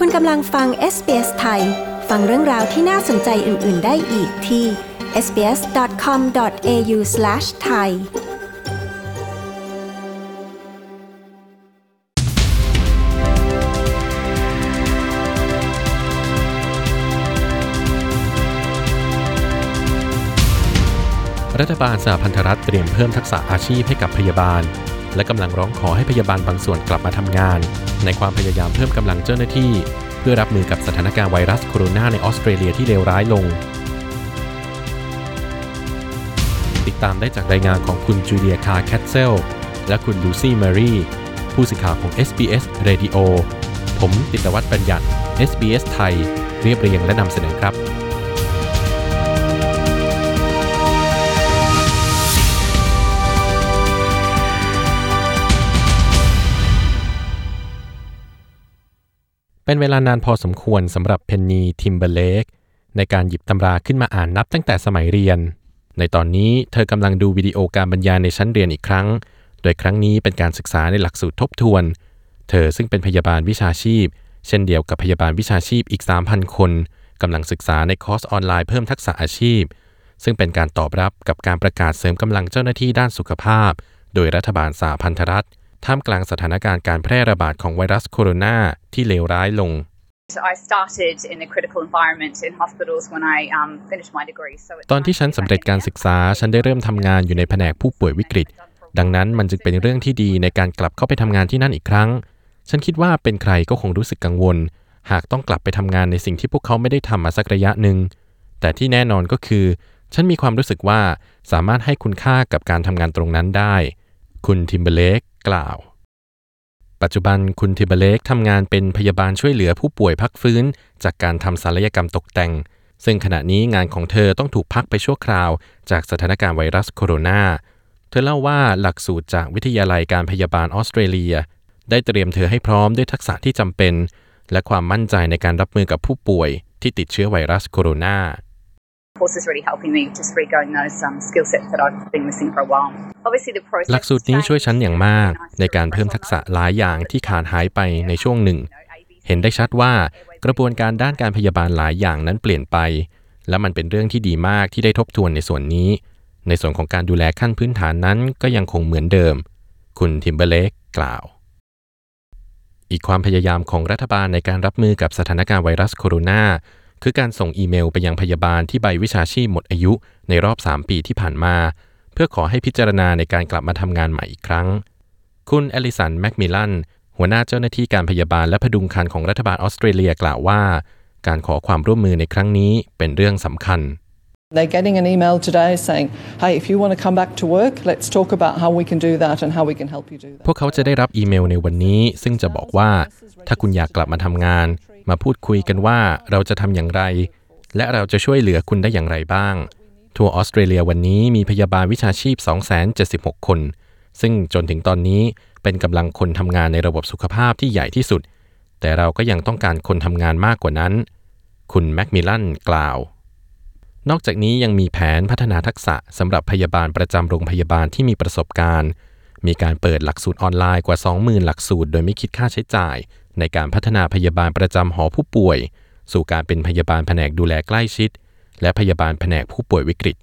คุณกำลังฟัง SBS ไทย ฟังเรื่องราวที่น่าสนใจอื่น ๆ ได้อีกที่ sbs.com.au/thai รัฐบาลสหพันธรัฐเตรียมเพิ่มทักษะอาชีพให้กับพยาบาล และกำลังร้องขอให้พยาบาลบางส่วนกลับมาทำงาน ในความพยายามเพิ่มกำลังเจ้าหน้าที่ เพื่อรับมือกับสถานการณ์ไวรัสโคโรนาในออสเตรเลียที่เลวร้ายลง ติดตามได้จากรายงานของคุณจูเลียคาร์แคทเซลและคุณลูซี่มารีผู้สื่อข่าวของ SBS Radio ผมติตวัฒน์ปัญญัติ SBS ไทย เรียบเรียงและนำเสนอครับ เป็นเวลานานพอสมควรสำหรับเพนนีทิมเบเลกในการหยิบตำราขึ้นมาอ่านนับตั้งแต่สมัยเรียน ในตอนนี้เธอกำลังดูวิดีโอการบรรยายในชั้นเรียนอีกครั้ง โดยครั้งนี้เป็นการศึกษาในหลักสูตรทบทวน เธอซึ่งเป็นพยาบาลวิชาชีพ เช่นเดียวกับพยาบาลวิชาชีพอีก 3,000 คนกำลังศึกษาในคอร์สออนไลน์เพิ่มทักษะอาชีพ ซึ่งเป็นการตอบรับกับการประกาศเสริมกำลังเจ้าหน้าที่ด้านสุขภาพ โดยรัฐบาลสหพันธรัฐ ท่ามกลางสถานการณ์การแพร่ระบาดของไวรัสโคโรนาที่เลวร้ายลง I started in the critical environment in hospitals when I um, finished my degree. So it's ตอนที่ฉันสำเร็จการศึกษา ฉันได้เริ่มทำงานอยู่ในแผนกผู้ป่วยวิกฤต ดังนั้นมันจึงเป็นเรื่องที่ดีในการกลับเข้าไปทำงานที่นั่นอีกครั้ง ฉันคิดว่าเป็นใครก็คงรู้สึกกังวล หากต้องกลับไปทำงานในสิ่งที่พวกเขาไม่ได้ทำมาสักระยะหนึ่ง แต่ที่แน่นอนก็คือ ฉันมีความรู้สึกว่าสามารถให้คุณค่ากับการทำงานตรงนั้นได้ คุณทิมเบเลก กล่าว ปัจจุบันคุณทิเบเลกทำงานเป็นพยาบาลช่วยเหลือผู้ป่วยพักฟื้น จากการทำศัลยกรรมตกแต่ง ซึ่งขณะนี้งานของเธอต้องถูกพักไปชั่วคราว จากสถานการณ์ไวรัสโคโรนา เธอเล่าว่าหลักสูตรจากวิทยาลัยการพยาบาลออสเตรเลีย ได้เตรียมเธอให้พร้อมด้วยทักษะที่จำเป็น และความมั่นใจในการรับมือกับผู้ป่วยที่ติดเชื้อไวรัสโคโรนา หลักสูตรนี้ช่วยฉันอย่างมาก ในการเพิ่มทักษะหลายอย่างที่ขาดหายไปในช่วงหนึ่ง เห็นได้ชัดว่ากระบวนการด้านการพยาบาลหลายอย่างนั้นเปลี่ยนไป และมันเป็นเรื่องที่ดีมากที่ได้ทบทวนในส่วนนี้ ในส่วนของการดูแลขั้นพื้นฐานนั้นก็ยังคงเหมือนเดิม คุณทิมเบอร์เลกกล่าว อีกความพยายามของรัฐบาลในการรับมือกับสถานการณ์ไวรัสโคโรนา คือการส่งอีเมลไปยังพยาบาลที่ใบวิชาชีพหมดอายุในรอบ 3 ปีที่ผ่านมา เพื่อขอให้พิจารณาในการกลับมาทำงานใหม่อีกครั้ง คุณเอลิสันแมคมิลันหัวหน้าเจ้าหน้าที่การพยาบาลและผดุงครรภ์ของรัฐบาลออสเตรเลียกล่าวว่า การขอความร่วมมือในครั้งนี้เป็นเรื่องสำคัญ They're getting an email today saying, hey, if you want to come back to work, let's talk about how we can do that and how we can help you do that. พวกเขาจะได้รับอีเมลในวันนี้ ซึ่งจะบอกว่า ถ้าคุณอยากกลับมาทำงาน มาพูดคุยกันว่าเราจะทำอย่างไร และเราจะช่วยเหลือคุณได้อย่างไรบ้าง ทั่วออสเตรเลียวันนี้มีพยาบาลวิชาชีพ 276 คน ซึ่งจนถึงตอนนี้เป็นกำลังคนทำงานในระบบสุขภาพที่ใหญ่ที่สุด แต่เราก็ยังต้องการคนทำงานมากกว่านั้น คุณแมคมิลันกล่าว นอกจากนี้ยังมีแผนพัฒนาทักษะสำหรับพยาบาลประจำโรงพยาบาลที่มีประสบการณ์มีการเปิดหลักสูตรออนไลน์กว่า 20,000 หลักสูตร โดยไม่คิดค่าใช้จ่าย ในการพัฒนาพยาบาลประจำหอผู้ป่วย สู่การเป็นพยาบาลแผนกดูแลใกล้ชิด และพยาบาลแผนกผู้ป่วยวิกฤต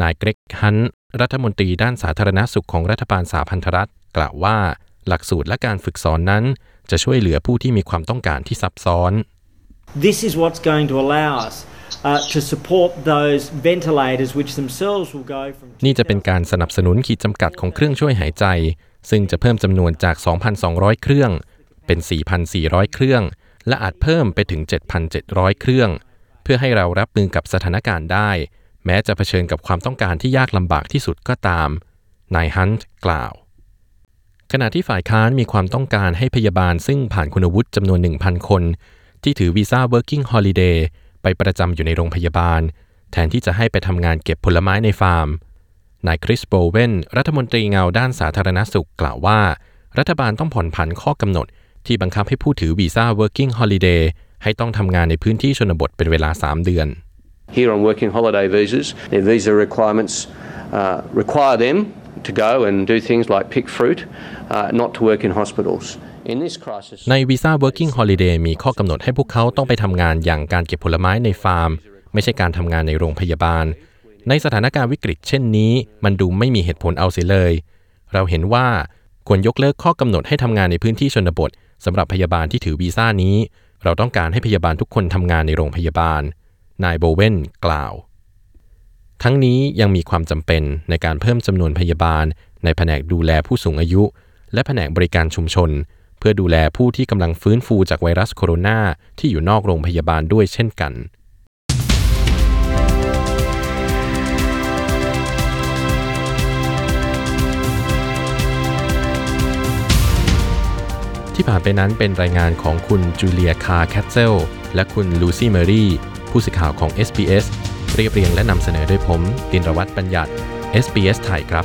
นายเกรกฮันต์รัฐมนตรีด้านสาธารณสุขของรัฐบาลสหพันธรัฐ กล่าวว่า หลักสูตรและการฝึกสอนนั้น จะช่วยเหลือผู้ที่มีความต้องการที่ซับซ้อน This is what's going to allow us uh, to support those ventilators which themselves will go from นี่จะเป็นการสนับสนุนขีดจำกัดของเครื่องช่วยหายใจ ซึ่งจะเพิ่มจำนวนจาก 2,200 เครื่อง เป็น 4,400 เครื่อง และอาจเพิ่มไปถึง 7,700 เครื่อง เพื่อให้เรารับมือกับสถานการณ์ได้ แม้จะเผชิญกับความต้องการที่ยากลำบากที่สุดก็ตาม นายฮันต์กล่าว ขณะที่ฝ่ายค้านมีความต้องการให้พยาบาลซึ่งผ่านคุณวุฒิจำนวน 1,000 คน ที่ถือวีซ่า working holiday ไปประจำอยู่ในโรงพยาบาล แทนที่จะให้ไปทำงานเก็บผลไม้ในฟาร์มนายคริสโบเวนรัฐมนตรีเงาด้านสาธารณสุขกล่าวว่า รัฐบาลต้องผ่อนผันข้อกำหนด ที่บังคับให้ผู้ถือวีซ่า working holiday ให้ต้องทำงานในพื้นที่ชนบทเป็นเวลา 3 เดือน Here on working holiday visas, their visa requirements uh, require them to go and do things like pick fruit, uh, not to work in hospitals. In this crisis, ในวีซ่า working holiday มีข้อกำหนดให้พวกเขาต้องไปทำงานอย่างการเก็บผลไม้ในฟาร์ม ไม่ใช่การทำงานในโรงพยาบาล ในสถานการณ์วิกฤตเช่นนี้ มันดูไม่มีเหตุผลเอาเสียเลย เราเห็นว่าควรยกเลิกข้อกำหนดให้ทำงานในพื้นที่ชนบท สำหรับพยาบาลที่ถือวีซ่านี้ เราต้องการให้พยาบาลทุกคนทำงานในโรงพยาบาล นายโบเวนกล่าว ทั้งนี้ยังมีความจำเป็นในการเพิ่มจำนวนพยาบาล ในแผนกดูแลผู้สูงอายุ และแผนกบริการชุมชน เพื่อดูแลผู้ที่กำลังฟื้นฟูจากไวรัสโคโรนาที่อยู่นอกโรงพยาบาลด้วยเช่นกัน ที่ผ่านไปนั้นเป็นรายงานของคุณจูเลียคาร์แคทเซลและคุณลูซี่เมอรี่ ผู้สื่อข่าวของ SBS เรียบเรียงและนำเสนอโดยผมตินรวัตรบัญญัติ SBS ไทยครับ